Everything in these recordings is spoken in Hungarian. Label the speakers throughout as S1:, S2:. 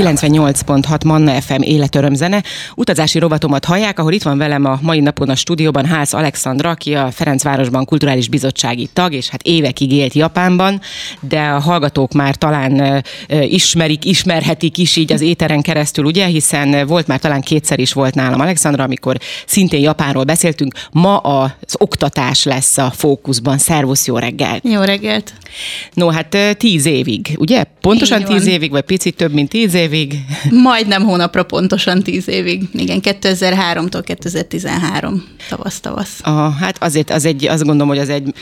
S1: 98.6 Manna FM életöröm zene. Utazási rovatomat hallják, ahol itt van velem a mai napon a stúdióban Ház Alexandra, aki a Ferencvárosban kulturális bizottsági tag, és hát évekig élt Japánban, de a hallgatók már talán ismerik, ismerhetik is így az éteren keresztül, ugye, hiszen volt már talán kétszer is volt nálam Alexandra, amikor szintén Japánról beszéltünk. Ma az oktatás lesz a fókuszban. Szervusz, jó reggelt!
S2: Jó reggelt!
S1: No, hát tíz évig, ugye? Pontosan tíz évig, vagy picit több, mint tíz évig?
S2: Majdnem hónapra pontosan tíz évig. Igen, 2003-tól 2013 tavasz-tavasz.
S1: Ah, hát azért az egy, azt gondolom, hogy az egy,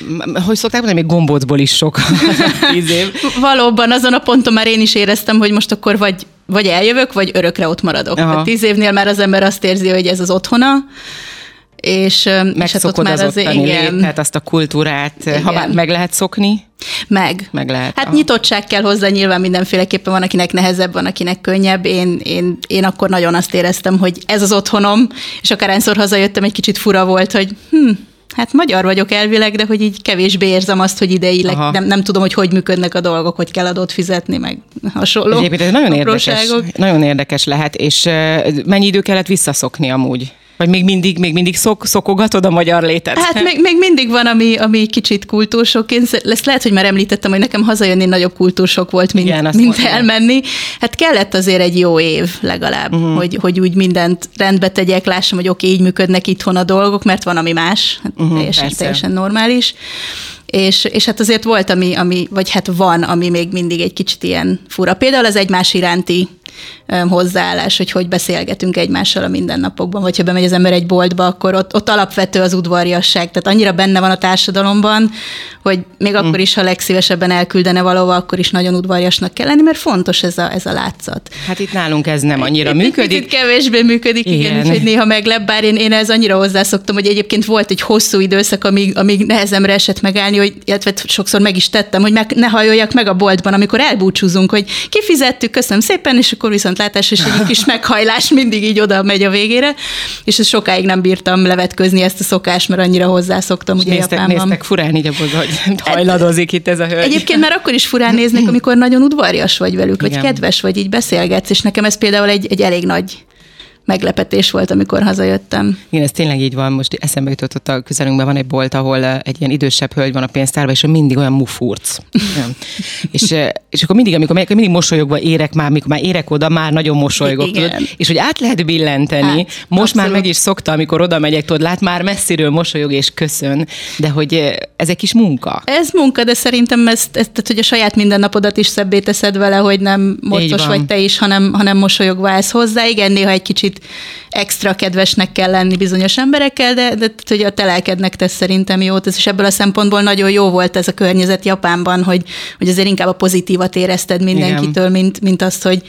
S1: hogy szokták mondani, még gombócból is sok tíz év.
S2: Valóban azon a ponton már én is éreztem, hogy most akkor vagy vagy eljövök, vagy örökre ott maradok. Hát tíz évnél már az ember azt érzi, hogy ez az otthona, és,
S1: és hát az, az igen. Lét, tehát azt a kultúrát, igen. ha bár meg lehet szokni?
S2: Meg.
S1: Meg lehet.
S2: Hát Aha. nyitottság kell hozzá, nyilván mindenféleképpen van, akinek nehezebb, van, akinek könnyebb. Én, én, én akkor nagyon azt éreztem, hogy ez az otthonom, és akárhányszor hazajöttem, egy kicsit fura volt, hogy hm, hát magyar vagyok elvileg, de hogy így kevésbé érzem azt, hogy ideileg nem, nem tudom, hogy hogy működnek a dolgok, hogy kell adót fizetni, meg hasonló
S1: Egyébként ez nagyon érdekes, nagyon érdekes lehet, és mennyi idő kellett visszaszokni amúgy? Vagy még mindig, még mindig szok, szokogatod a magyar létet?
S2: Hát még, még mindig van, ami, ami kicsit kultúrsok. Én ezt lehet, hogy már említettem, hogy nekem hazajönni nagyobb kultúrsok volt, mint, Igen, mint elmenni. Hát kellett azért egy jó év legalább, uh-huh. hogy, hogy úgy mindent rendbe tegyek, lássam, hogy oké, okay, így működnek itthon a dolgok, mert van, ami más, hát uh-huh, teljesen, teljesen normális. És, és hát azért volt, ami, ami, vagy hát van, ami még mindig egy kicsit ilyen fura. Például az egymás iránti hozzáállás, hogy hogy beszélgetünk egymással a mindennapokban, vagy ha bemegy az ember egy boltba, akkor ott, ott alapvető az udvariasság, tehát annyira benne van a társadalomban, hogy még mm. akkor is, ha legszívesebben elküldene valahova, akkor is nagyon udvariasnak kell lenni, mert fontos ez a, ez a látszat.
S1: Hát itt nálunk ez nem annyira itt, működik.
S2: Itt kevésbé működik, igen, igen úgyhogy néha meglep, bár én, én ez annyira hozzászoktam, hogy egyébként volt egy hosszú időszak, amíg, amíg nehezemre esett megállni, hogy illetve sokszor meg is tettem, hogy meg, ne hajoljak meg a boltban, amikor elbúcsúzunk, hogy kifizettük, köszönöm szépen, és akkor viszontlátás, és egy kis meghajlás mindig így oda megy a végére, és ez sokáig nem bírtam levetközni ezt a szokást, mert annyira hozzászoktam ugye
S1: néztek, Japánban. Néztek furán így abban, hogy hajladozik itt ez a hölgy.
S2: Egyébként már akkor is furán néznek, amikor nagyon udvarjas vagy velük, vagy Igen. kedves vagy, így beszélgetsz, és nekem ez például egy, egy elég nagy meglepetés volt, amikor hazajöttem.
S1: Igen, ez tényleg így van. Most eszembe jutott ott a közelünkben van egy bolt, ahol eh, egy ilyen idősebb hölgy van a pénztárban, és mindig olyan mufurc. és, eh, és akkor mindig, amikor megyek, mindig mosolyogva érek már, amikor már érek oda, már nagyon mosolygok. Tudod? És hogy át lehet billenteni. Hát, most abszolút. már meg is szokta, amikor oda megyek, tudod, lát már messziről mosolyog és köszön, de hogy eh, ez egy kis munka.
S2: Ez munka, de szerintem ez, ez tehát, hogy a saját mindennapodat is szebbé teszed vele, hogy nem mocos vagy te is, hanem, hanem mosolyogva állsz hozzá. Igen, néha egy kicsit extra kedvesnek kell lenni bizonyos emberekkel, de, de hogy a telelkednek tesz szerintem jót, és ebből a szempontból nagyon jó volt ez a környezet Japánban, hogy, hogy azért inkább a pozitívat érezted mindenkitől, mint, mint azt, hogy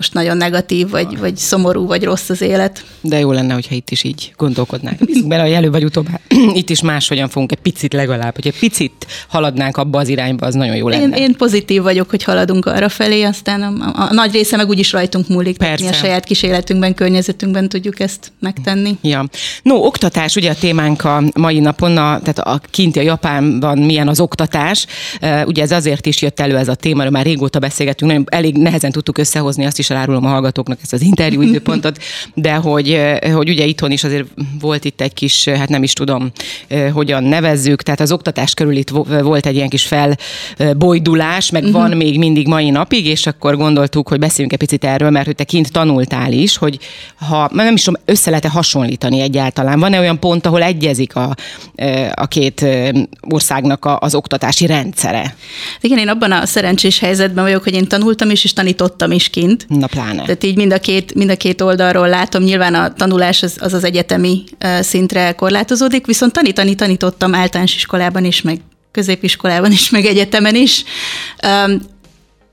S2: most nagyon negatív, vagy, vagy szomorú, vagy rossz az élet.
S1: De jó lenne, hogyha itt is így gondolkodnánk. Bízunk bele, hogy előbb vagy utóbb itt is máshogyan fogunk egy picit legalább, hogy egy picit haladnánk abba az irányba, az nagyon jó lenne.
S2: Én, én pozitív vagyok, hogy haladunk arra felé, aztán a, a, a nagy része meg úgyis rajtunk múlik. Persze. Mi a saját kis életünkben, környezetünkben tudjuk ezt megtenni.
S1: Ja. No, oktatás, ugye a témánk a mai napon, a, tehát a kinti a Japánban milyen az oktatás. Ugye ez azért is jött elő ez a téma, már régóta beszélgetünk, nagyon elég nehezen tudtuk összehozni azt is is elárulom a hallgatóknak ezt az interjú időpontot, de hogy, eh, hogy ugye itthon is azért volt itt egy kis, hát nem is tudom, eh, hogyan nevezzük, tehát az oktatás körül itt volt egy ilyen kis felbojdulás, meg uh-huh. van még mindig mai napig, és akkor gondoltuk, hogy beszéljünk egy picit erről, mert hogy te kint tanultál is, hogy ha nem is tudom, össze lehet-e hasonlítani egyáltalán, van-e olyan pont, ahol egyezik a, eh, a két országnak az oktatási rendszere?
S2: Igen, én abban a szerencsés helyzetben vagyok, hogy én tanultam is, és tanítottam is kint.
S1: Na pláne.
S2: Tehát így mind a két, mind a két oldalról látom, nyilván a tanulás az az, az egyetemi szintre korlátozódik, viszont tanítani tanítottam általános iskolában is, meg középiskolában is, meg egyetemen is.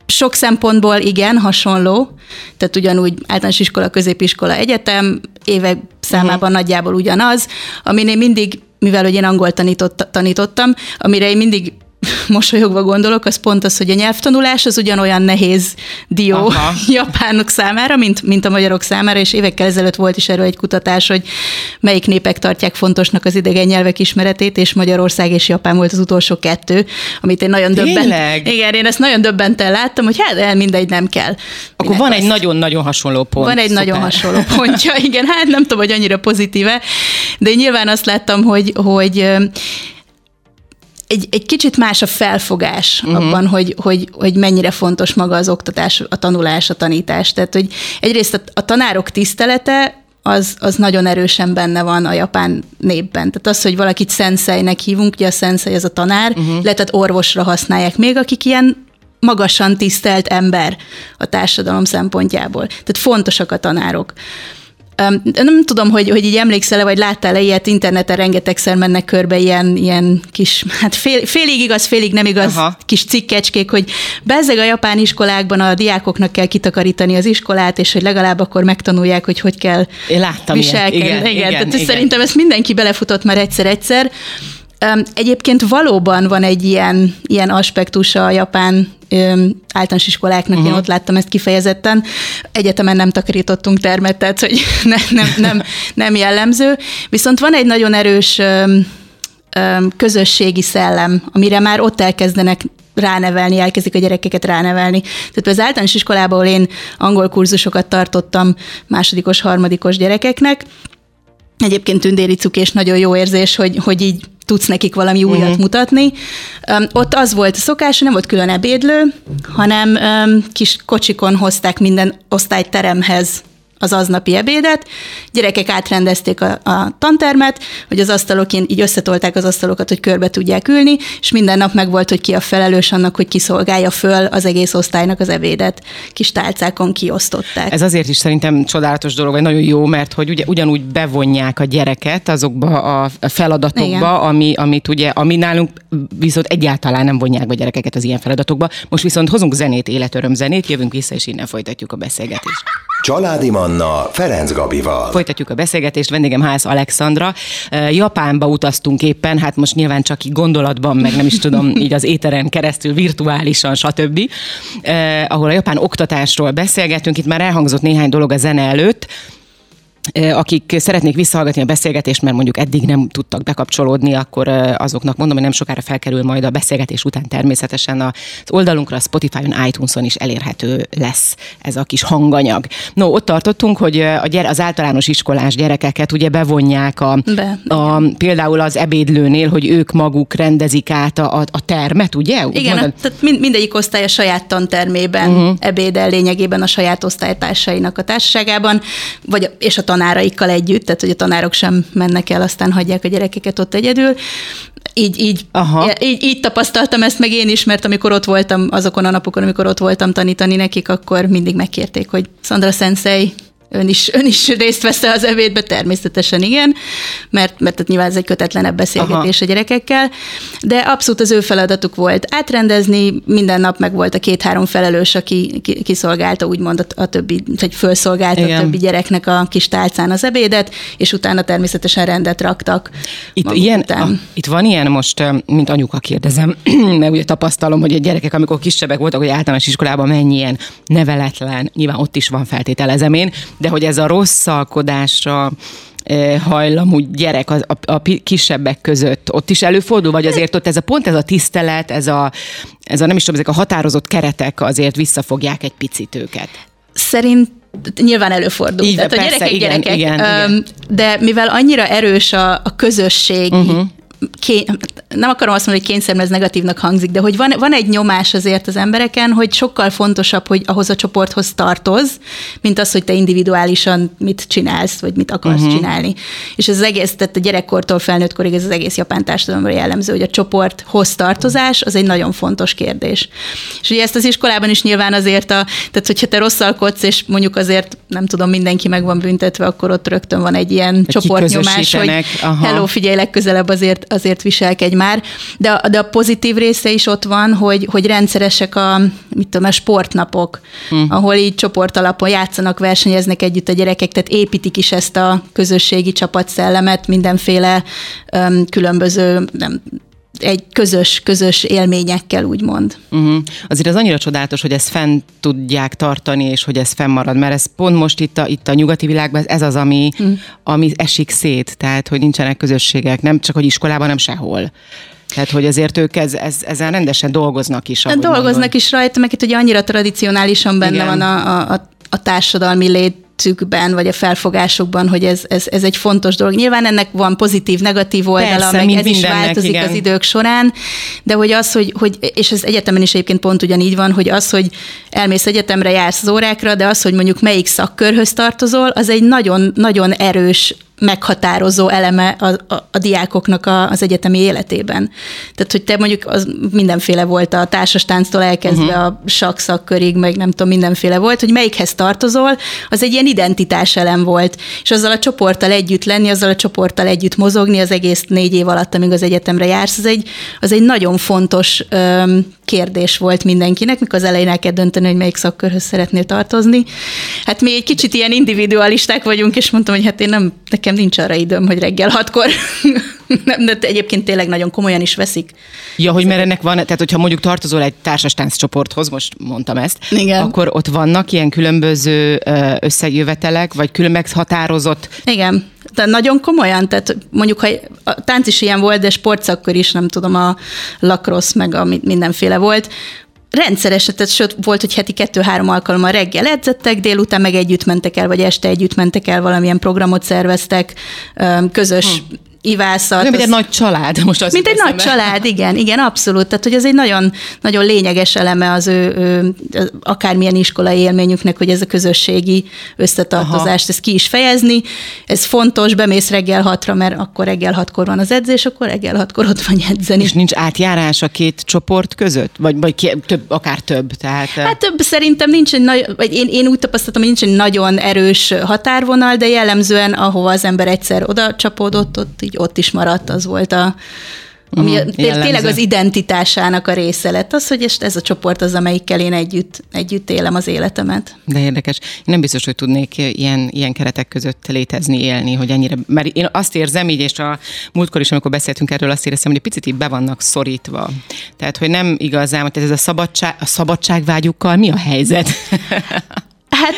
S2: Sok szempontból igen, hasonló, tehát ugyanúgy általános iskola, középiskola, egyetem, évek számában uh-huh. nagyjából ugyanaz, amin én mindig, mivel hogy én angol tanított, tanítottam, amire én mindig mosolyogva gondolok, az pont az, hogy a nyelvtanulás az ugyanolyan nehéz dió Aha. japánok számára, mint, mint a magyarok számára, és évekkel ezelőtt volt is erről egy kutatás, hogy melyik népek tartják fontosnak az idegen nyelvek ismeretét, és Magyarország és Japán volt az utolsó kettő, amit én nagyon döbbent. Igen, én ezt nagyon döbbenten láttam, hogy hát el mindegy, nem kell.
S1: Akkor Minek van azt? egy nagyon-nagyon hasonló pont.
S2: Van egy Szuper. nagyon hasonló pontja, igen, hát nem tudom, hogy annyira pozitíve, de én nyilván azt láttam, hogy, hogy egy, egy kicsit más a felfogás uh-huh. abban, hogy, hogy, hogy mennyire fontos maga az oktatás, a tanulás, a tanítás. Tehát, hogy egyrészt a, a tanárok tisztelete, az, az nagyon erősen benne van a japán népben. Tehát az, hogy valakit szenszeinek hívunk, ugye a szenszei az a tanár, uh-huh. lehet orvosra használják még, akik ilyen magasan tisztelt ember a társadalom szempontjából. Tehát fontosak a tanárok. Nem tudom, hogy, hogy így emlékszel-e, vagy láttál-e ilyet, interneten rengetegszer mennek körbe ilyen, ilyen kis, hát fél, félig igaz, félig nem igaz Aha. kis cikkecskék, hogy bezzeg a japán iskolákban a diákoknak kell kitakarítani az iskolát, és hogy legalább akkor megtanulják, hogy hogy kell
S1: Én láttam
S2: viselkedni.
S1: Igen, igen, igen,
S2: Tehát
S1: igen.
S2: szerintem ezt mindenki belefutott már egyszer-egyszer. Egyébként valóban van egy ilyen, ilyen aspektus a japán általános iskoláknak, uh-huh. én ott láttam ezt kifejezetten. Egyetemen nem takarítottunk termet, tehát hogy ne, nem, nem, nem jellemző. Viszont van egy nagyon erős közösségi szellem, amire már ott elkezdenek ránevelni, elkezdik a gyerekeket ránevelni. Tehát az általános iskolában, ahol én angol kurzusokat tartottam másodikos, harmadikos gyerekeknek, Egyébként tündéri cukés nagyon jó érzés, hogy, hogy így tudsz nekik valami újat uh-huh. mutatni. Um, ott az volt a szokás, nem volt külön ebédlő, hanem um, kis kocsikon hozták minden osztályteremhez az aznapi ebédet, gyerekek átrendezték a, a tantermet, hogy az asztalok így összetolták az asztalokat, hogy körbe tudják ülni, és minden nap meg volt, hogy ki a felelős annak, hogy kiszolgálja föl az egész osztálynak az ebédet. Kis tálcákon kiosztották.
S1: Ez azért is szerintem csodálatos dolog, vagy nagyon jó, mert hogy ugye ugyanúgy bevonják a gyereket azokba a feladatokba, ami, amit ugye, ami nálunk viszont egyáltalán nem vonják be a gyerekeket az ilyen feladatokba. Most viszont hozunk zenét, életöröm zenét, jövünk vissza, és innen folytatjuk a beszélgetést.
S3: Családi Manna Ferenc Gabival.
S1: Folytatjuk a beszélgetést, vendégem Ház Alexandra. Japánba utaztunk éppen, hát most nyilván csak így gondolatban, meg nem is tudom, így az éteren keresztül, virtuálisan, stb. Eh, ahol a japán oktatásról beszélgetünk. Itt már elhangzott néhány dolog a zene előtt akik szeretnék visszahallgatni a beszélgetést, mert mondjuk eddig nem tudtak bekapcsolódni, akkor azoknak mondom, hogy nem sokára felkerül majd a beszélgetés után természetesen az oldalunkra, a Spotify-on, iTunes-on is elérhető lesz ez a kis hanganyag. No, ott tartottunk, hogy a gyere, az általános iskolás gyerekeket ugye bevonják a, Be, a például az ebédlőnél, hogy ők maguk rendezik át a, a, termet, ugye?
S2: Igen, Mondod? tehát mind, mindegyik osztály a saját tantermében uh-huh. ebédel lényegében a saját osztálytársainak a társaságában, vagy, és a tan tanáraikkal együtt, tehát hogy a tanárok sem mennek el, aztán hagyják a gyerekeket ott egyedül. Így, így, Aha. így, így tapasztaltam ezt meg én is, mert amikor ott voltam, azokon a napokon, amikor ott voltam tanítani nekik, akkor mindig megkérték, hogy Sandra Sensei, Ön is, ön is részt vesz az ebédbe? Természetesen igen, mert, mert nyilván ez egy kötetlenebb beszélgetés Aha. a gyerekekkel, de abszolút az ő feladatuk volt átrendezni, minden nap meg volt a két-három felelős, aki kiszolgálta úgymond a, a többi, vagy felszolgálta igen. a többi gyereknek a kis tálcán az ebédet, és utána természetesen rendet raktak.
S1: Itt, ilyen, után. A, itt van ilyen most, mint anyuka kérdezem, mert ugye tapasztalom, hogy a gyerekek, amikor kisebbek voltak, hogy általános iskolában mennyi ilyen neveletlen, nyilván ott is van feltételezem én, de hogy ez a rosszalkodásra hajlamú gyerek a, a, a kisebbek között ott is előfordul, vagy azért ott ez a pont ez a tisztelet, ez a, ez a nem is tudom, ezek a határozott keretek azért visszafogják egy picit őket.
S2: Szerint nyilván előfordul.
S1: Így, Tehát persze, a gyerekek igen, gyerekek, igen, igen.
S2: de mivel annyira erős a, a közösség, uh-huh ké, nem akarom azt mondani, hogy kényszer, ez negatívnak hangzik, de hogy van, van egy nyomás azért az embereken, hogy sokkal fontosabb, hogy ahhoz a csoporthoz tartoz, mint az, hogy te individuálisan mit csinálsz, vagy mit akarsz uh-huh. csinálni. És ez az egész, tehát a gyerekkortól felnőttkorig ez az egész japán társadalomra jellemző, hogy a csoporthoz tartozás az egy nagyon fontos kérdés. És ugye ezt az iskolában is nyilván azért, a, tehát hogyha te rosszalkodsz, és mondjuk azért nem tudom, mindenki meg van büntetve, akkor ott rögtön van egy ilyen egy csoportnyomás, hogy Aha. hello, figyelj, legközelebb azért azért viselkedj már. De, a, de a pozitív része is ott van, hogy, hogy rendszeresek a, mit tudom, a sportnapok, hm. ahol így csoport alapon játszanak, versenyeznek együtt a gyerekek, tehát építik is ezt a közösségi csapatszellemet, mindenféle um, különböző nem, egy közös, közös élményekkel, úgymond.
S1: Uh-huh. Azért az annyira csodálatos, hogy ezt fenn tudják tartani, és hogy ez fennmarad, mert ez pont most itt a, itt a nyugati világban ez az, ami, uh-huh. ami esik szét, tehát hogy nincsenek közösségek, nem csak hogy iskolában, hanem sehol. Tehát, hogy azért ők ez, ez, ezzel rendesen dolgoznak is.
S2: Dolgoznak mondod. is rajta, meg itt ugye annyira tradicionálisan benne Igen. van a, a, a társadalmi lét életükben, vagy a felfogásukban, hogy ez, ez, ez egy fontos dolog. Nyilván ennek van pozitív, negatív oldala, Persze, meg ez is változik igen. az idők során, de hogy az, hogy, hogy, és ez egyetemen is egyébként pont ugyanígy van, hogy az, hogy elmész egyetemre, jársz az órákra, de az, hogy mondjuk melyik szakkörhöz tartozol, az egy nagyon, nagyon erős meghatározó eleme a, a, a diákoknak a, az egyetemi életében. Tehát, hogy te mondjuk az mindenféle volt a társastánctól elkezdve uh-huh. a sakszakkörig, meg nem tudom, mindenféle volt, hogy melyikhez tartozol, az egy ilyen identitás elem volt. És azzal a csoporttal együtt lenni, azzal a csoporttal együtt mozogni az egész négy év alatt, amíg az egyetemre jársz, az egy, az egy nagyon fontos öm, kérdés volt mindenkinek, mikor az elején el kell dönteni, hogy melyik szakkörhöz szeretnél tartozni. Hát mi egy kicsit ilyen individualisták vagyunk, és mondtam, hogy hát én nem, nekem nincs arra időm, hogy reggel hatkor nem, de egyébként tényleg nagyon komolyan is veszik.
S1: Ja, hogy mert ennek van, tehát hogyha mondjuk tartozol egy társastánc csoporthoz, most mondtam ezt,
S2: Igen.
S1: akkor ott vannak ilyen különböző összejövetelek, vagy külön meghatározott...
S2: Igen, de nagyon komolyan, tehát mondjuk, ha a tánc is ilyen volt, de sportszakkor is, nem tudom, a lacrosse, meg a mindenféle volt, rendszeresen, tehát sőt, volt, hogy heti kettő-három alkalommal reggel edzettek, délután meg együtt mentek el, vagy este együtt mentek el, valamilyen programot szerveztek, közös hm ivászat.
S1: Mint az, egy nagy család. Most az
S2: mint egy nagy család, igen, igen, abszolút. Tehát, hogy ez egy nagyon, nagyon lényeges eleme az ő, ő akármilyen iskolai élményüknek, hogy ez a közösségi összetartozást, ezt ki is fejezni. Ez fontos, bemész reggel hatra, mert akkor reggel hatkor van az edzés, akkor reggel hatkor ott van edzeni.
S1: És nincs átjárás a két csoport között? Vagy, vagy ki, több, akár több? Tehát...
S2: Hát több, szerintem nincs egy nagy, vagy én, én úgy tapasztaltam, hogy nincs egy nagyon erős határvonal, de jellemzően, ahova az ember egyszer oda csapódott, ott így ott is maradt, az volt a, ami uh-huh, tényleg az identitásának a része lett, az, hogy ez a csoport az, amelyikkel én együtt, együtt élem az életemet.
S1: De érdekes. Én nem biztos, hogy tudnék ilyen, ilyen keretek között létezni, élni, hogy ennyire, mert én azt érzem így, és a múltkor is, amikor beszéltünk erről, azt éreztem, hogy picit így be vannak szorítva. Tehát, hogy nem igazán, hogy ez a, szabadság, a szabadságvágyukkal mi a helyzet?
S2: Hát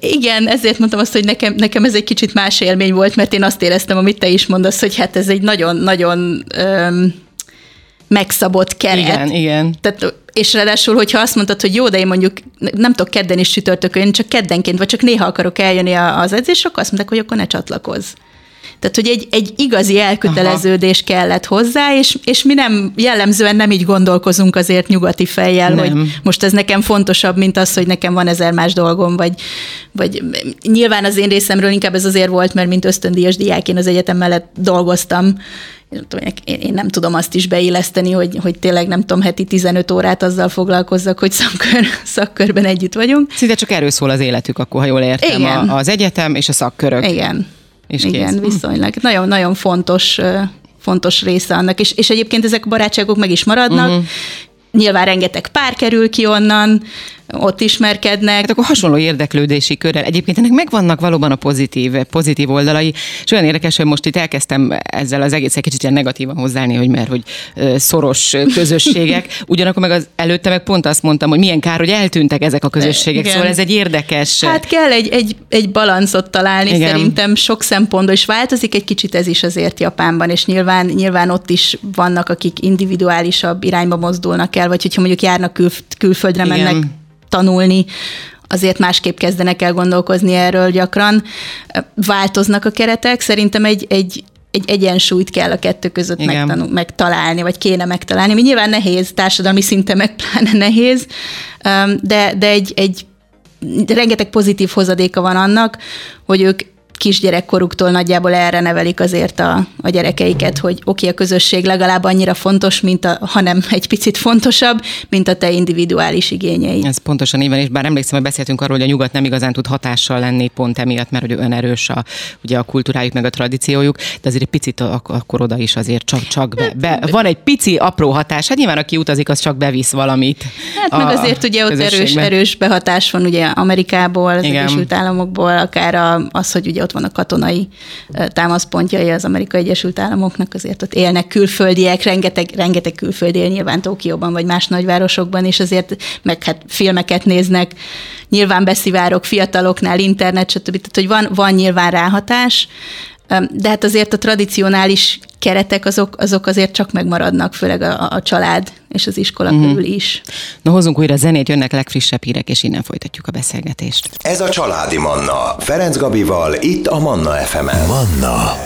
S2: igen, ezért mondtam azt, hogy nekem, nekem ez egy kicsit más élmény volt, mert én azt éreztem, amit te is mondasz, hogy hát ez egy nagyon-nagyon megszabott keret.
S1: Igen, igen.
S2: Tehát, és ráadásul, hogyha azt mondtad, hogy jó, de én mondjuk nem tudok kedden is csütörtökön, csak keddenként, vagy csak néha akarok eljönni az edzésre, akkor azt mondták, hogy akkor ne csatlakozz. Tehát, hogy egy, egy igazi elköteleződés Aha. kellett hozzá, és, és mi nem, jellemzően nem így gondolkozunk azért nyugati fejjel, nem. hogy most ez nekem fontosabb, mint az, hogy nekem van ezer más dolgom, vagy, vagy nyilván az én részemről inkább ez azért volt, mert mint ösztöndíjas diák én az egyetem mellett dolgoztam, én, én nem tudom azt is beilleszteni, hogy, hogy tényleg nem tudom, heti 15 órát azzal foglalkozzak, hogy szakkör, szakkörben együtt vagyunk.
S1: Szinte csak erről szól az életük, akkor ha jól értem, Igen. A, az egyetem és a szakkörök.
S2: Igen és kész. Igen, viszonylag. Nagyon-nagyon fontos fontos része annak, és, és egyébként ezek a barátságok meg is maradnak, uh-huh. Nyilván rengeteg pár kerül ki onnan, ott ismerkednek. Hát
S1: akkor hasonló érdeklődési körrel. Egyébként ennek megvannak valóban a pozitív, pozitív oldalai, és olyan érdekes, hogy most itt elkezdtem ezzel az egész egy kicsit ilyen negatívan hozzáállni, hogy mert hogy szoros közösségek, ugyanakkor meg az előtte meg pont azt mondtam, hogy milyen kár, hogy eltűntek ezek a közösségek, Igen. szóval ez egy érdekes...
S2: Hát kell egy, egy, egy balancot találni, Igen. szerintem sok szempontból, és változik egy kicsit ez is azért Japánban, és nyilván, nyilván ott is vannak, akik individuálisabb irányba mozdulnak el, vagy hogyha mondjuk járnak kül, külföldre, mennek Igen tanulni, azért másképp kezdenek el gondolkozni erről gyakran. Változnak a keretek, szerintem egy, egy, egy egyensúlyt kell a kettő között megtanul, megtalálni, vagy kéne megtalálni, ami nyilván nehéz, társadalmi szinten meg pláne nehéz, de, de egy, egy rengeteg pozitív hozadéka van annak, hogy ők kisgyerekkoruktól nagyjából erre nevelik azért a, a gyerekeiket, hogy oké, okay, a közösség legalább annyira fontos, mint a, hanem egy picit fontosabb, mint a te individuális igényei.
S1: Ez pontosan így van, és bár emlékszem, hogy beszéltünk arról, hogy a nyugat nem igazán tud hatással lenni pont emiatt, mert hogy olyan erős a, ugye a kultúrájuk, meg a tradíciójuk, de azért egy picit akkor oda is azért csak, csak be, be, van egy pici apró hatás. Hát nyilván aki utazik, az csak bevisz valamit.
S2: Hát meg azért ugye ott erős, erős behatás van ugye Amerikából, az Egyesült Államokból, akár az, hogy ugye ott ott van a katonai támaszpontjai az Amerikai Egyesült Államoknak, azért ott élnek külföldiek, rengeteg, rengeteg külföldi él nyilván Tokióban vagy más nagyvárosokban, és azért meg hát filmeket néznek, nyilván beszivárok fiataloknál, internet, stb. Tehát, hogy van, van nyilván ráhatás, de hát azért a tradicionális keretek azok, azok azért csak megmaradnak, főleg a, a család és az iskola uh-huh. körül is.
S1: Na hozunk újra zenét, jönnek legfrissebb hírek, és innen folytatjuk a beszélgetést.
S3: Ez a Családi Manna, Ferenc Gabival, itt a Manna FM-en. Manna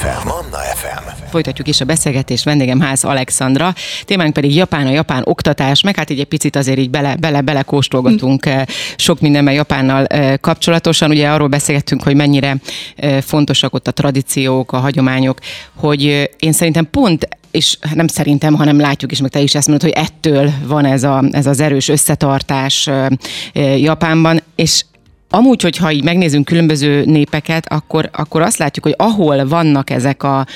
S3: FM. Manna FM.
S1: Folytatjuk is a beszélgetést, vendégem Ház Alexandra, témánk pedig Japán, a japán oktatás, meg hát így egy picit azért így bele, bele, bele kóstolgatunk mm. sok mindenben Japánnal eh, kapcsolatosan. Ugye arról beszélgettünk, hogy mennyire eh, fontosak ott a tradíciók, a hagyományok, hogy én szerintem pont és nem szerintem, hanem látjuk is, meg te is ezt mondod, hogy ettől van ez, a, ez az erős összetartás Japánban, és Amúgy, hogyha így megnézünk különböző népeket, akkor, akkor azt látjuk, hogy ahol vannak ezek a,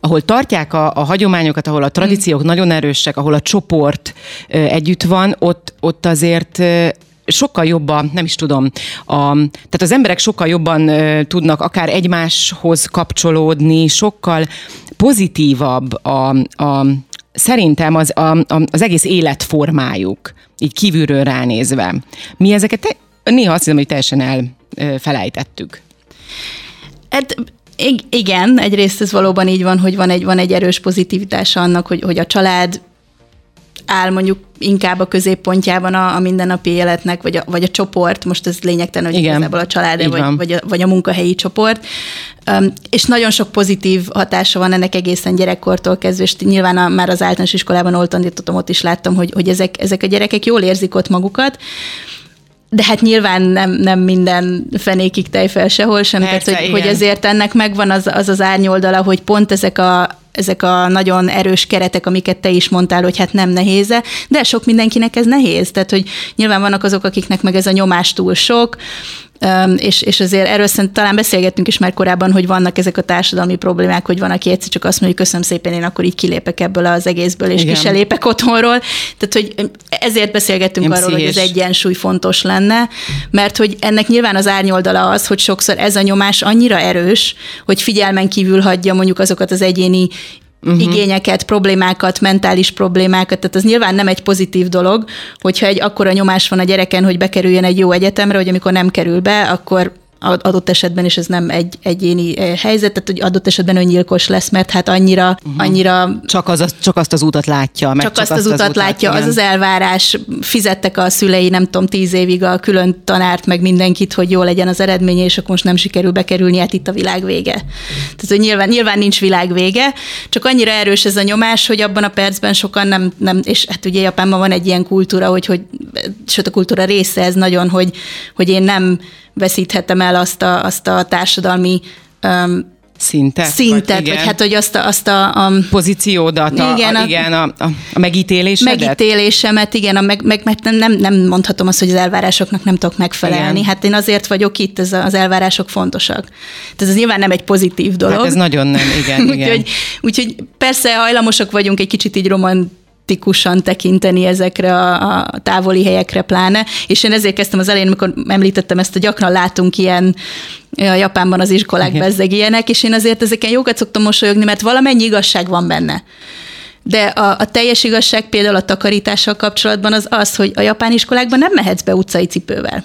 S1: ahol tartják a, a hagyományokat, ahol a tradíciók mm. nagyon erősek, ahol a csoport együtt van, ott, ott azért sokkal jobban, nem is tudom, a, tehát az emberek sokkal jobban tudnak akár egymáshoz kapcsolódni, sokkal pozitívabb a, a szerintem az, a, a, az egész életformájuk, így kívülről ránézve. Mi ezeket néha azt hiszem, hogy teljesen elfelejtettük.
S2: Hát igen, egyrészt ez valóban így van, hogy van egy, van egy erős pozitivitása annak, hogy, hogy a család áll mondjuk inkább a középpontjában a, a mindennapi életnek, vagy a, vagy a csoport, most ez lényegtelen, hogy Igen, igazából a család, vagy, vagy, a, vagy a munkahelyi csoport, um, és nagyon sok pozitív hatása van ennek egészen gyerekkortól kezdve, és nyilván a, már az általános iskolában, ahol tanítottam, ott is láttam, hogy, hogy ezek, ezek a gyerekek jól érzik ott magukat, de hát nyilván nem, nem minden fenékig tejfel sehol sem, Persze, tehát hogy, hogy ezért ennek megvan az, az az árnyoldala, hogy pont ezek a, ezek a nagyon erős keretek, amiket te is mondtál, hogy hát nem nehéz de sok mindenkinek ez nehéz. Tehát, hogy nyilván vannak azok, akiknek meg ez a nyomás túl sok, és, és azért erről szerintem talán beszélgettünk is már korábban, hogy vannak ezek a társadalmi problémák, hogy van, aki egyszer csak azt mondja, hogy köszönöm szépen, én akkor így kilépek ebből az egészből, és Igen. ki se lépek otthonról. Tehát, hogy ezért beszélgettünk Én arról, hogy az egyensúly fontos lenne, mert hogy ennek nyilván az árnyoldala az, hogy sokszor ez a nyomás annyira erős, hogy figyelmen kívül hagyja mondjuk azokat az egyéni uh-huh. igényeket, problémákat, mentális problémákat, tehát az nyilván nem egy pozitív dolog, hogyha egy akkora nyomás van a gyereken, hogy bekerüljön egy jó egyetemre, hogy amikor nem kerül be, akkor adott esetben is ez nem egy egyéni eh, helyzet, tehát hogy adott esetben öngyilkos lesz, mert hát annyira, uh-huh. annyira...
S1: Csak, az, csak azt az utat látja.
S2: Meg csak, csak azt, azt az, az utat, utat látja, igen. az az elvárás, fizettek a szülei, nem tudom, tíz évig a külön tanárt, meg mindenkit, hogy jó legyen az eredménye, és akkor most nem sikerül bekerülni, hát itt a világ vége. Tehát, hogy nyilván, nyilván nincs világ vége, csak annyira erős ez a nyomás, hogy abban a percben sokan nem, nem és hát ugye Japánban van egy ilyen kultúra, hogy, hogy sőt a kultúra része ez nagyon, hogy, hogy én nem veszíthetem el azt a, azt a társadalmi um,
S1: szintet?
S2: Szintet, vagy, vagy hát, hogy azt a... Azt a, a
S1: Pozíciódat, a, igen, a, igen, a, a, megítélésedet?
S2: Megítélésemet, igen, a meg, meg, mert nem, nem mondhatom azt, hogy az elvárásoknak nem tudok megfelelni. Igen. Hát én azért vagyok itt, ez az elvárások fontosak. Tehát ez nyilván nem egy pozitív dolog. Hát
S1: ez nagyon nem, igen, igen.
S2: úgyhogy, úgyhogy persze hajlamosak vagyunk egy kicsit így romant szkeptikusan tekinteni ezekre a, a távoli helyekre pláne, és én ezért kezdtem az elején, amikor említettem ezt, hogy gyakran látunk ilyen a Japánban az iskolák bezzeg ilyenek, és én azért ezeken jókat szoktam mosolyogni, mert valamennyi igazság van benne. De a, a teljes igazság például a takarítással kapcsolatban az az, hogy a japán iskolákban nem mehetsz be utcai cipővel.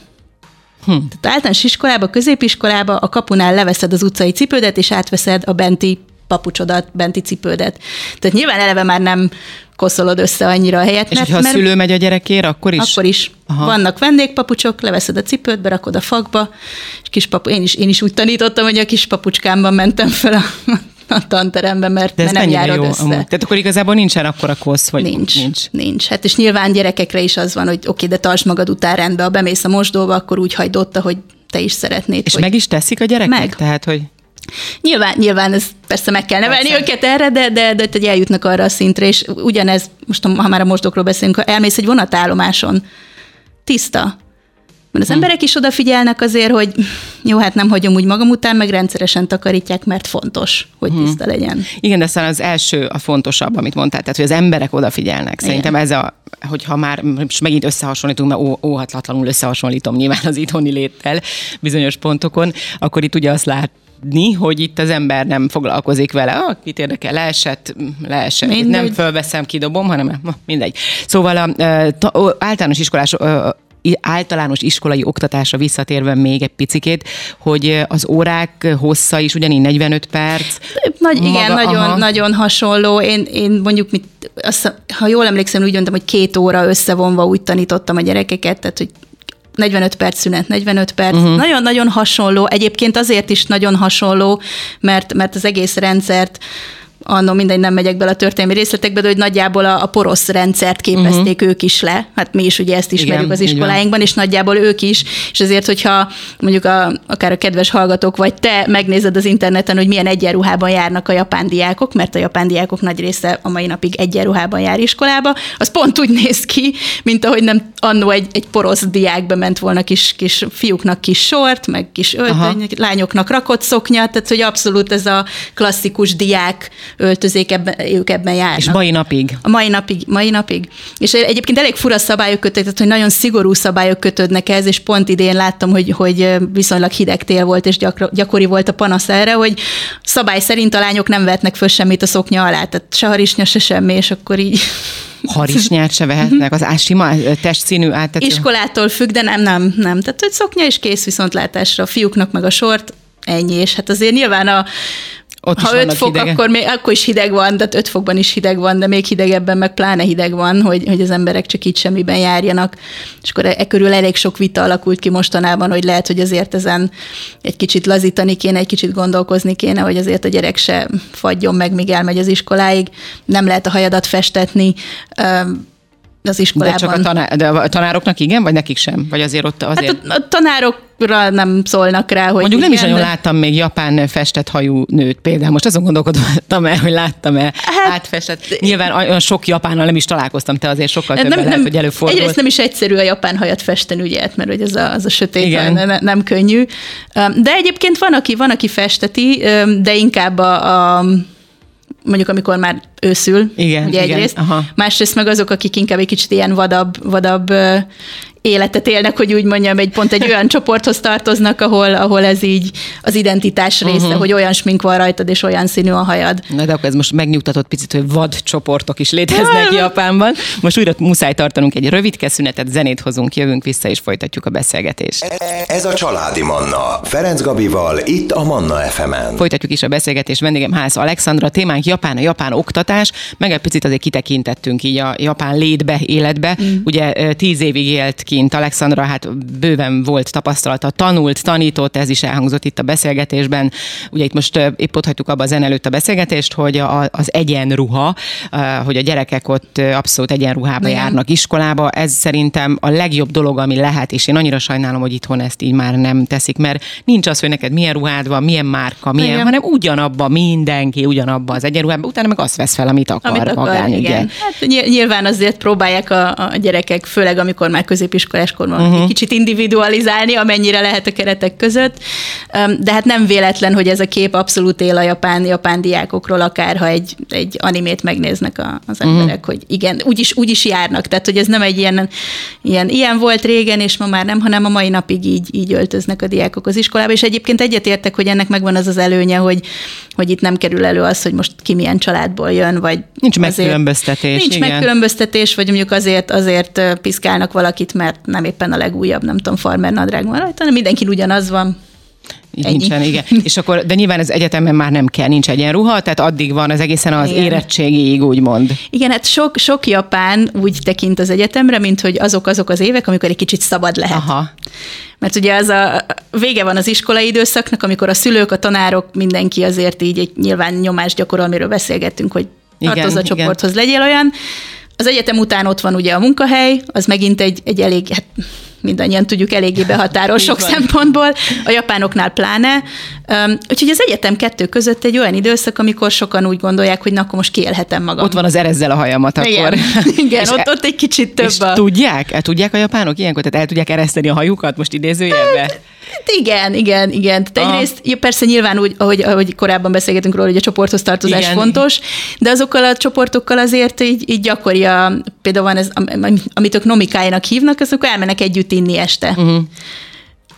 S2: Hm. Tehát általános iskolába, középiskolába a kapunál leveszed az utcai cipődet, és átveszed a benti papucsodat, benti cipődet. Tehát nyilván eleve már nem koszolod össze annyira a helyet.
S1: És mert, ha a szülő megy a gyerekért, akkor is?
S2: Akkor is. Aha. Vannak vendégpapucsok, leveszed a cipőt, berakod a fakba, és kispapu, én is, én is úgy tanítottam, hogy a kis papucskámban mentem fel a, a tanterembe, mert,
S1: De
S2: mert nem járod jó, össze. Amúgy.
S1: Tehát akkor igazából nincsen akkora kosz, hogy
S2: nincs, nincs. Nincs. Hát és nyilván gyerekekre is az van, hogy oké, de tartsd magad után rendbe, ha bemész a mosdóba, akkor úgy hagyd ott, hogy te is szeretnéd.
S1: És
S2: hogy...
S1: meg is teszik a gyerekek? Meg. Tehát, hogy
S2: Nyilván, nyilván ez persze meg kell nevelni persze. őket erre, de, de, de, de eljutnak arra a szintre, és ugyanez, most ha már a mosdokról beszélünk, ha elmész egy vonatállomáson, tiszta, Mert az hm. emberek is odafigyelnek azért, hogy jó, hát nem hagyom úgy magam után, meg rendszeresen takarítják, mert fontos, hogy hm. tiszta legyen.
S1: Igen, de aztán az első a fontosabb, amit mondtál, tehát hogy az emberek odafigyelnek. Szerintem Igen. ez a, hogyha már most megint összehasonlítunk, mert óhatlatlanul összehasonlítom nyilván az itthoni léttel bizonyos pontokon, akkor itt ugye azt lát, hogy itt az ember nem foglalkozik vele. Ah, kit érdekel, leesett, leesett. Mindegy. Nem fölveszem, kidobom, hanem mindegy. Szóval a, a, általános iskolás általános iskolai oktatásra visszatérve még egy picikét, hogy az órák hossza is ugyanígy 45 perc.
S2: Nagy, maga, igen, nagyon, aha. nagyon hasonló. Én, én mondjuk, mit, azt, ha jól emlékszem, úgy mondtam, hogy két óra összevonva úgy tanítottam a gyerekeket, tehát hogy 45 perc szünet, 45 perc. Uh-huh. Nagyon-nagyon hasonló. Egyébként azért is nagyon hasonló, mert, mert az egész rendszert annó mindegy, nem megyek bele a történelmi részletekbe, de hogy nagyjából a, a porosz rendszert képezték uh-huh. ők is le. Hát mi is ugye ezt ismerjük Igen, az iskoláinkban, és nagyjából ők is, és ezért, hogyha mondjuk a, akár a kedves hallgatók, vagy te megnézed az interneten, hogy milyen egyenruhában járnak a japán diákok, mert a japán diákok nagy része a mai napig egyenruhában jár iskolába, az pont úgy néz ki, mint ahogy nem annó egy, egy porosz diák bement volna kis, kis fiúknak kis sort, meg kis öltöny, lányoknak rakott szoknya, tehát hogy abszolút ez a klasszikus diák öltözék, ebben, ők ebben járnak.
S1: És mai napig?
S2: A mai napig, mai napig. És egyébként elég fura szabályok kötődnek, hogy nagyon szigorú szabályok kötődnek ez, és pont idén láttam, hogy, hogy viszonylag hideg tél volt, és gyakor, gyakori volt a panasz erre, hogy szabály szerint a lányok nem vetnek föl semmit a szoknya alá, tehát se harisnya, se semmi, és akkor így
S1: harisnyát se vehetnek, az ásima testszínű áttető?
S2: Iskolától függ, de nem, nem, nem. Tehát, hogy szoknya is kész viszontlátásra, a fiúknak meg a sort, ennyi, és hát azért nyilván a ott ha 5 fok, hidege. akkor, még, akkor is hideg van, tehát 5 fokban is hideg van, de még hidegebben meg pláne hideg van, hogy, hogy az emberek csak így semmiben járjanak. És akkor e, e körül elég sok vita alakult ki mostanában, hogy lehet, hogy azért ezen egy kicsit lazítani kéne, egy kicsit gondolkozni kéne, hogy azért a gyerek se fagyjon meg, míg elmegy az iskoláig. Nem lehet a hajadat festetni, az iskolában.
S1: De csak a, tanár, de a tanároknak igen, vagy nekik sem? Vagy azért ott azért...
S2: Hát a, a tanárokra nem szólnak rá, hogy
S1: Mondjuk igen, nem is nagyon de... láttam még japán festett hajú nőt például. Most azon gondolkodtam el, hogy láttam-e hát, átfestett. Nyilván olyan sok japánnal nem is találkoztam, te azért sokkal többen nem, lehet, hogy előfordul.
S2: Egyrészt nem is egyszerű a japán hajat festeni, ugye, mert hogy ez a, az a sötét igen. Nem, nem könnyű. De egyébként van, aki, van, aki festeti, de inkább a, a mondjuk amikor már őszül, igen, ugye egyrészt. Igen, aha. Másrészt meg azok, akik inkább egy kicsit ilyen vadabb, vadabb életet élnek, hogy úgy mondjam, egy pont egy olyan csoporthoz tartoznak, ahol, ahol ez így az identitás része, uh-huh. hogy olyan smink van rajtad, és olyan színű a hajad.
S1: Na de akkor ez most megnyugtatott picit, hogy vad csoportok is léteznek Japánban. Most újra muszáj tartanunk egy rövid szünetet, zenét hozunk, jövünk vissza, és folytatjuk a beszélgetést.
S3: Ez a Családi Manna. Ferenc Gabival, itt a Manna FM-en.
S1: Folytatjuk is a beszélgetést. Vendégem Ház Alexandra, témánk Japán, a japán oktatás, meg egy picit azért kitekintettünk így a japán létbe, életbe. Mm. Ugye tíz évig élt ki kint Alexandra, hát bőven volt tapasztalata, tanult, tanított, ez is elhangzott itt a beszélgetésben. Ugye itt most épp ott hagytuk abba az előtt a beszélgetést, hogy a, az egyenruha, hogy a gyerekek ott abszolút egyenruhába Igen. járnak iskolába, ez szerintem a legjobb dolog, ami lehet, és én annyira sajnálom, hogy itthon ezt így már nem teszik, mert nincs az, hogy neked milyen ruhád van, milyen márka, milyen, igen. hanem ugyanabba mindenki, ugyanabba az egyenruhába, utána meg azt vesz fel, amit akar, amit akar magány, igen.
S2: Hát nyilván azért próbálják a, a gyerekek, főleg amikor már középiskolában iskoláskorban uh-huh. egy kicsit individualizálni, amennyire lehet a keretek között. De hát nem véletlen, hogy ez a kép abszolút él a japán, japán diákokról, akár ha egy, egy animét megnéznek a, az mhm. emberek, uh-huh. hogy igen, úgyis, úgyis járnak. Tehát, hogy ez nem egy ilyen, ilyen, ilyen volt régen, és ma már nem, hanem a mai napig így, így öltöznek a diákok az iskolába. És egyébként egyetértek, hogy ennek megvan az az előnye, hogy, hogy itt nem kerül elő az, hogy most ki milyen családból jön, vagy
S1: Nincs megkülönböztetés.
S2: Nincs igen. megkülönböztetés, vagy mondjuk azért, azért piszkálnak valakit, mert nem éppen a legújabb, nem tudom, farmer nadrág van rajta, hanem mindenki ugyanaz van.
S1: Ennyi. Nincsen, igen. És akkor, de nyilván az egyetemen már nem kell, nincs egyenruha, tehát addig van az egészen az igen. érettségig, úgymond.
S2: Igen, hát sok, sok japán úgy tekint az egyetemre, mint hogy azok azok az évek, amikor egy kicsit szabad lehet. Aha. Mert ugye az a vége van az iskolai időszaknak, amikor a szülők, a tanárok, mindenki azért így egy nyilván nyomást gyakorol, amiről beszélgettünk, hogy tartozz a csoporthoz, legyél olyan. Az egyetem után ott van ugye a munkahely, az megint egy, egy elég, hát mindannyian tudjuk, eléggé behatáros sok szempontból, a japánoknál pláne. Úgyhogy az egyetem kettő között egy olyan időszak, amikor sokan úgy gondolják, hogy na, akkor most kiélhetem magam.
S1: Ott van az erezzel a hajamat
S2: igen.
S1: akkor.
S2: Igen, és ott, ott egy kicsit több
S1: és a... tudják? El tudják a japánok ilyenkor? Tehát el tudják ereszteni a hajukat most idézőjelbe? Hát,
S2: igen, igen, igen. Tehát egyrészt ja, persze nyilván úgy, ahogy, ahogy korábban beszélgetünk róla, hogy a csoporthoz tartozás igen. fontos, de azokkal a csoportokkal azért így, így gyakori a, például van ez, amit ők nomikájának hívnak, azok elmennek együtt inni este. Uh-huh.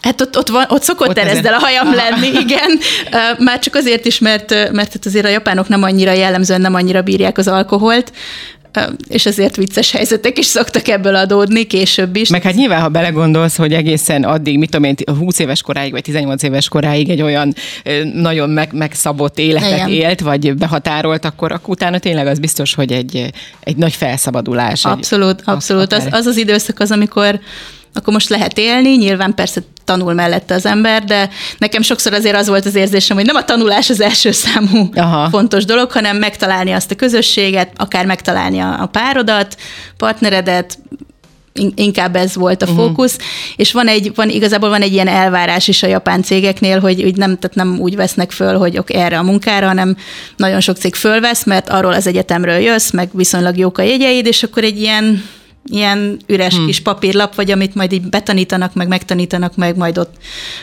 S2: Hát ott, ott, van, ott szokott ott erezdel a hajam lenni, igen. Már csak azért is, mert, mert azért a japánok nem annyira jellemzően nem annyira bírják az alkoholt, és ezért vicces helyzetek is szoktak ebből adódni később is.
S1: Meg hát nyilván, ha belegondolsz, hogy egészen addig, mit tudom én, 20 éves koráig, vagy 18 éves koráig egy olyan nagyon meg, megszabott életet Igen. élt, vagy behatárolt, akkor, akkor utána tényleg az biztos, hogy egy, egy nagy felszabadulás.
S2: Abszolút, egy, abszolút. Az, az az időszak az, amikor akkor most lehet élni, nyilván persze tanul mellette az ember, de nekem sokszor azért az volt az érzésem, hogy nem a tanulás az első számú Aha. fontos dolog, hanem megtalálni azt a közösséget, akár megtalálni a, a párodat, partneredet, inkább ez volt a uh-huh. fókusz, és van egy, van, igazából van egy ilyen elvárás is a japán cégeknél, hogy, hogy nem, tehát nem úgy vesznek föl, hogy ok, erre a munkára, hanem nagyon sok cég fölvesz, mert arról az egyetemről jössz, meg viszonylag jók a jegyeid, és akkor egy ilyen ilyen üres hmm. kis papírlap, vagy amit majd így betanítanak, meg megtanítanak, meg majd ott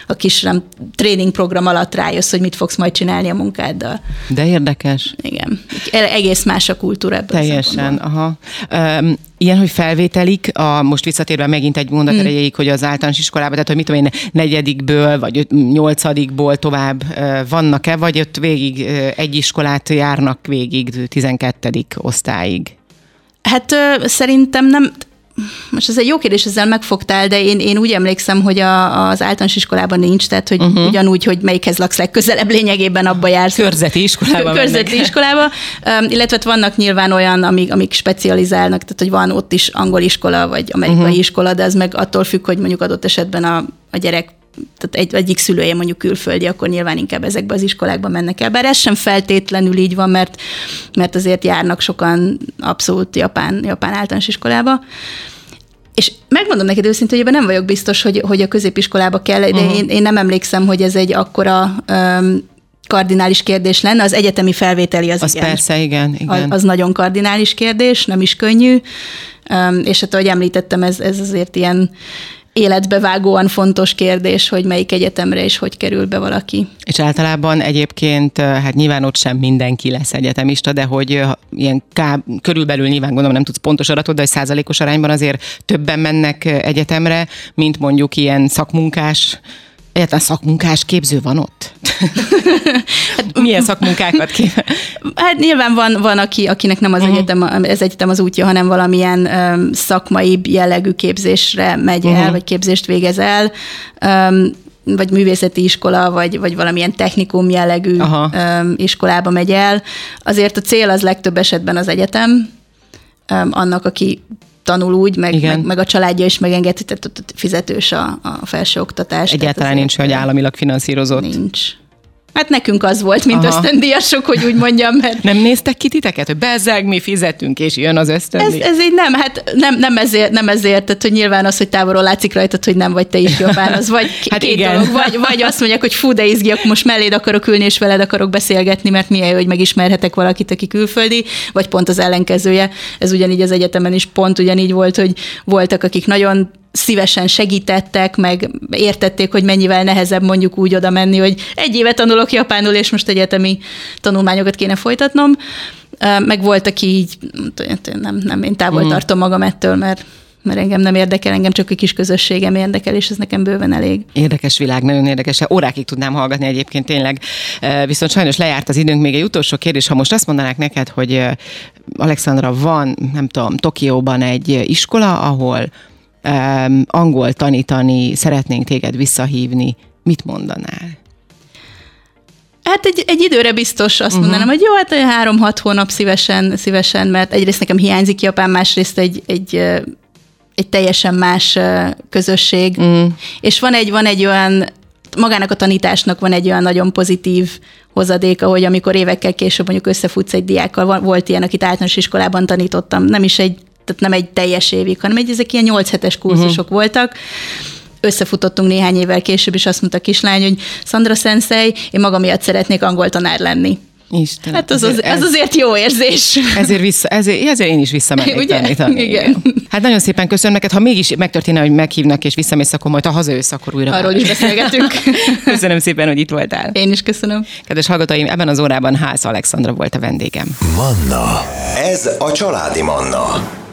S2: a kis nem, tréning program alatt rájössz, hogy mit fogsz majd csinálni a munkáddal.
S1: De érdekes.
S2: Igen. Egész más a kultúra ebből
S1: Teljesen, aha. Um, ilyen, hogy felvételik, a, most visszatérve megint egy mondat hmm. erejéig, hogy az általános iskolában, tehát hogy mit tudom én, negyedikből, vagy nyolcadikból tovább vannak-e, vagy ott végig egy iskolát járnak végig 12. osztályig?
S2: Hát ö, szerintem nem, most ez egy jó kérdés, ezzel megfogtál, de én, én úgy emlékszem, hogy a, az általános iskolában nincs, tehát hogy uh-huh. ugyanúgy, hogy melyikhez laksz legközelebb, lényegében abba jársz.
S1: Körzeti iskolában.
S2: Körzeti iskolába, um, illetve vannak nyilván olyan, amik, amik specializálnak, tehát hogy van ott is angol iskola, vagy amerikai uh-huh. iskola, de ez meg attól függ, hogy mondjuk adott esetben a, a gyerek tehát egy, egyik szülője mondjuk külföldi, akkor nyilván inkább ezekbe az iskolákba mennek el. Bár ez sem feltétlenül így van, mert, mert azért járnak sokan abszolút japán, japán általános iskolába. És megmondom neked őszintén, hogy ebben nem vagyok biztos, hogy, hogy a középiskolába kell, de uh-huh. én, én nem emlékszem, hogy ez egy akkora um, kardinális kérdés lenne. Az egyetemi felvételi az,
S1: az
S2: igen.
S1: persze, igen. igen.
S2: Az, az nagyon kardinális kérdés, nem is könnyű. És hát ahogy említettem, ez, ez azért ilyen életbevágóan fontos kérdés, hogy melyik egyetemre és hogy kerül be valaki.
S1: És általában egyébként, hát nyilván ott sem mindenki lesz egyetemista, de hogy ilyen ká, körülbelül nyilván gondolom nem tudsz pontos adatot, de hogy százalékos arányban azért többen mennek egyetemre, mint mondjuk ilyen szakmunkás Egyáltalán szakmunkás képző van ott? hát, Milyen szakmunkákat kép?
S2: Hát nyilván van, van aki, akinek nem az uh-huh. egyetem, ez egyetem az útja, hanem valamilyen um, szakmai jellegű képzésre megy uh-huh. el, vagy képzést végez el. Um, vagy művészeti iskola, vagy, vagy valamilyen technikum jellegű Aha. um, iskolába megy el. Azért a cél az legtöbb esetben az egyetem, um, annak, aki tanul úgy, meg, meg, meg a családja is megengedheti, tehát fizetős a, a felsőoktatás.
S1: Egyáltalán nincs, hogy államilag finanszírozott.
S2: Nincs. Hát nekünk az volt, mint Aha. ösztöndíjasok, hogy úgy mondjam, mert...
S1: Nem néztek ki titeket, hogy bezzeg, mi fizetünk, és jön az ösztöndíj?
S2: Ez, ez így nem, hát nem, nem, ezért, nem ezért, tehát hogy nyilván az, hogy távolról látszik rajtad, hogy nem vagy te is jobbán, az vagy hát két igen. dolog, vagy, vagy azt mondják, hogy fú, de izgi, akkor most melléd akarok ülni, és veled akarok beszélgetni, mert milyen jó, hogy megismerhetek valakit, aki külföldi, vagy pont az ellenkezője. Ez ugyanígy az egyetemen is pont ugyanígy volt, hogy voltak, akik nagyon szívesen segítettek, meg értették, hogy mennyivel nehezebb mondjuk úgy oda menni, hogy egy éve tanulok japánul, és most egyetemi tanulmányokat kéne folytatnom. Meg volt, aki így, nem, nem én távol mm. tartom magam ettől, mert mert engem nem érdekel, engem csak a kis közösségem érdekel, és ez nekem bőven elég.
S1: Érdekes világ, nagyon érdekes. Órákig tudnám hallgatni egyébként tényleg. Viszont sajnos lejárt az időnk. Még egy utolsó kérdés, ha most azt mondanák neked, hogy Alexandra, van, nem tudom, Tokióban egy iskola, ahol um, angol tanítani, szeretnénk téged visszahívni, mit mondanál?
S2: Hát egy, egy időre biztos azt uh-huh. mondanám, hogy jó, hát három-hat hónap szívesen, szívesen, mert egyrészt nekem hiányzik Japán, másrészt egy, egy, egy teljesen más közösség. Uh-huh. És van egy, van egy olyan, magának a tanításnak van egy olyan nagyon pozitív hozadéka, hogy amikor évekkel később mondjuk összefutsz egy diákkal, volt ilyen, akit általános iskolában tanítottam, nem is egy tehát nem egy teljes évig, hanem egy, ezek ilyen 8 hetes kurzusok uh-huh. voltak, összefutottunk néhány évvel később, és azt mondta a kislány, hogy Sandra Sensei, én magam miatt szeretnék angol tanár lenni.
S1: Isten,
S2: hát az, az, ez azért jó érzés.
S1: Ezért, vissza, ezért, ezért én is visszamennék Ugye? tanítani. Igen. Hát nagyon szépen köszönöm neked, ha mégis megtörténne, hogy meghívnak és visszamész, akkor majd ha hazajössz, akkor újra.
S2: Arról is beszélgetünk.
S1: köszönöm szépen, hogy itt voltál.
S2: Én is köszönöm.
S1: Kedves hallgatóim, ebben az órában Ház Alexandra volt a vendégem.
S3: Manna. Ez a családi Manna.